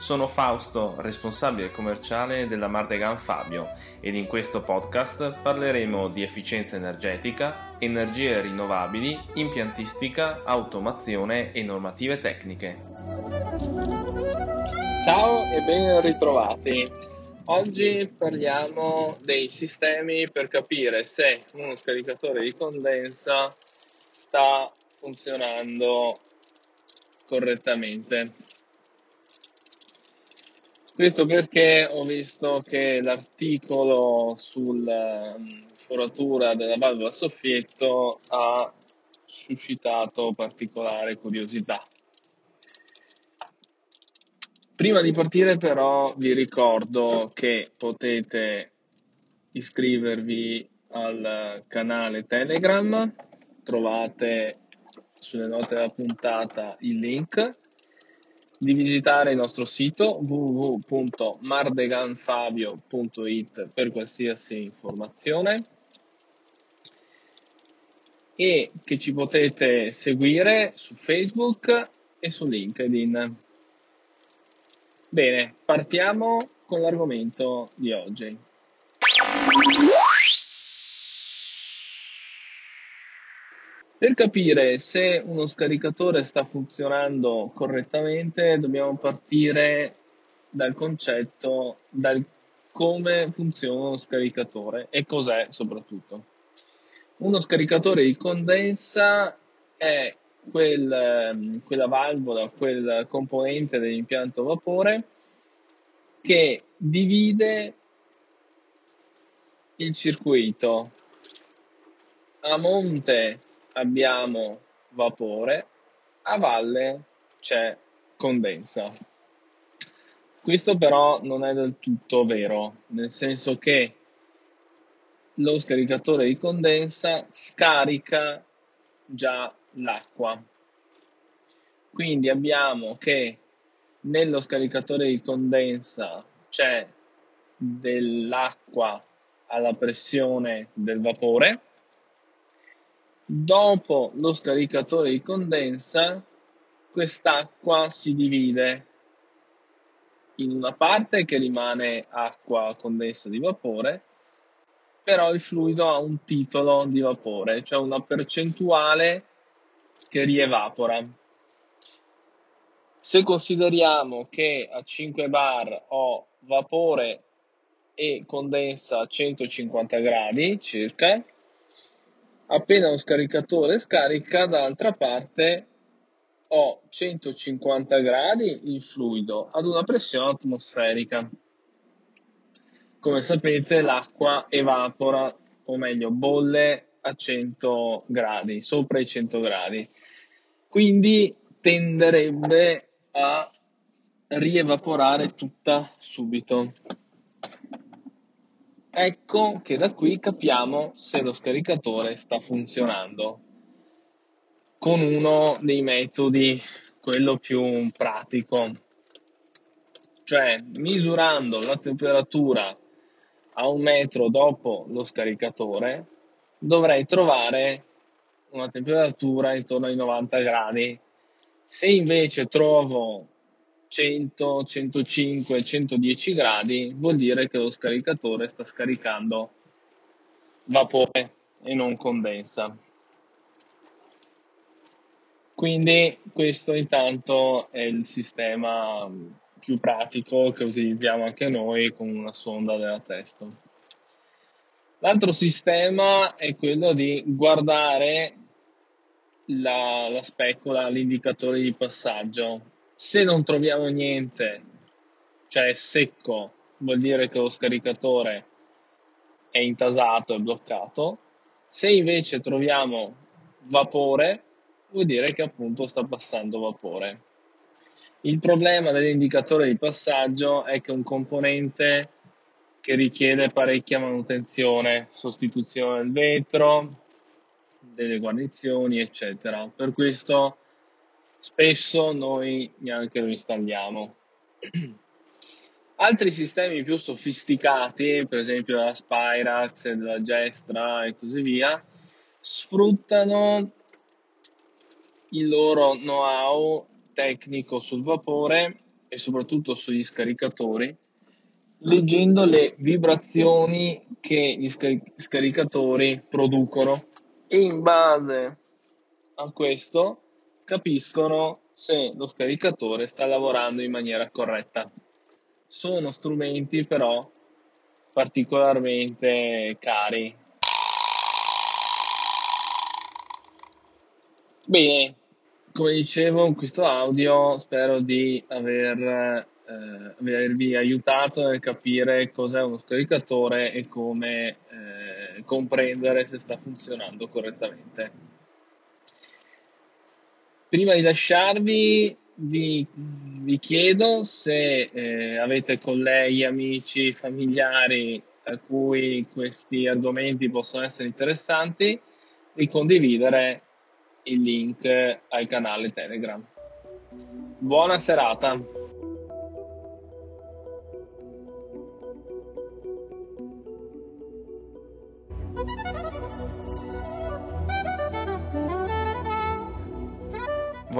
Sono Fausto, responsabile commerciale della Mardegan Fabio ed in questo podcast parleremo di efficienza energetica, energie rinnovabili, impiantistica, automazione e normative tecniche. Ciao e ben ritrovati. Oggi parliamo dei sistemi per capire se uno scaricatore di condensa sta funzionando correttamente. Questo perché ho visto che l'articolo sulla mm, foratura della valvola soffietto ha suscitato particolare curiosità. Prima di partire però vi ricordo che potete iscrivervi al canale Telegram, trovate sulle note della puntata il link, di visitare il nostro sito www.mardeganfabio.it per qualsiasi informazione e che ci potete seguire su Facebook e su LinkedIn. Bene, partiamo con l'argomento di oggi. Per capire se uno scaricatore sta funzionando correttamente dobbiamo partire dal concetto, dal come funziona uno scaricatore e cos'è soprattutto. Uno scaricatore di condensa è quel, ehm, quella valvola, quel componente dell'impianto vapore che divide il circuito. A monte abbiamo vapore, a valle c'è condensa. Questo però non è del tutto vero, nel senso che lo scaricatore di condensa scarica già l'acqua. Quindi abbiamo che nello scaricatore di condensa c'è dell'acqua alla pressione del vapore. Dopo lo scaricatore di condensa, quest'acqua si divide in una parte che rimane acqua condensa di vapore, però il fluido ha un titolo di vapore, cioè una percentuale che rievapora. Se consideriamo che a 5 bar ho vapore e condensa a 150 gradi circa, appena lo scaricatore scarica, dall'altra parte ho 150 gradi il fluido ad una pressione atmosferica. Come sapete l'acqua evapora, o meglio bolle a 100 gradi, sopra i 100 gradi quindi tenderebbe a rievaporare tutta subito. Ecco che da qui capiamo se lo scaricatore sta funzionando con uno dei metodi, quello più pratico, cioè misurando la temperatura a un metro dopo lo scaricatore dovrei trovare una temperatura intorno ai 90 gradi. Se invece trovo 100, 105, 110 gradi, vuol dire che lo scaricatore sta scaricando vapore e non condensa. Quindi questo intanto è il sistema più pratico che utilizziamo anche noi con una sonda della testo. L'altro sistema è quello di guardare la, la specola, l'indicatore di passaggio. Se non troviamo niente, cioè è secco, vuol dire che lo scaricatore è intasato, è bloccato. Se invece troviamo vapore, vuol dire che appunto sta passando vapore. Il problema dell'indicatore di passaggio è che un componente che richiede parecchia manutenzione, sostituzione del vetro, delle guarnizioni, eccetera. Per questo spesso noi neanche lo installiamo. Altri sistemi più sofisticati, per esempio della Spirax, della Gestra e così via, sfruttano il loro know-how tecnico sul vapore e soprattutto sugli scaricatori, leggendo le vibrazioni che gli scaricatori producono e in base a questo capiscono se lo scaricatore sta lavorando in maniera corretta. Sono strumenti però particolarmente cari. Bene, come dicevo in questo audio spero di aver, eh, avervi aiutato nel capire cos'è uno scaricatore e come eh, comprendere se sta funzionando correttamente. Prima di lasciarvi vi, vi chiedo se eh, avete colleghi, amici, familiari a cui questi argomenti possono essere interessanti di condividere il link al canale Telegram. Buona serata!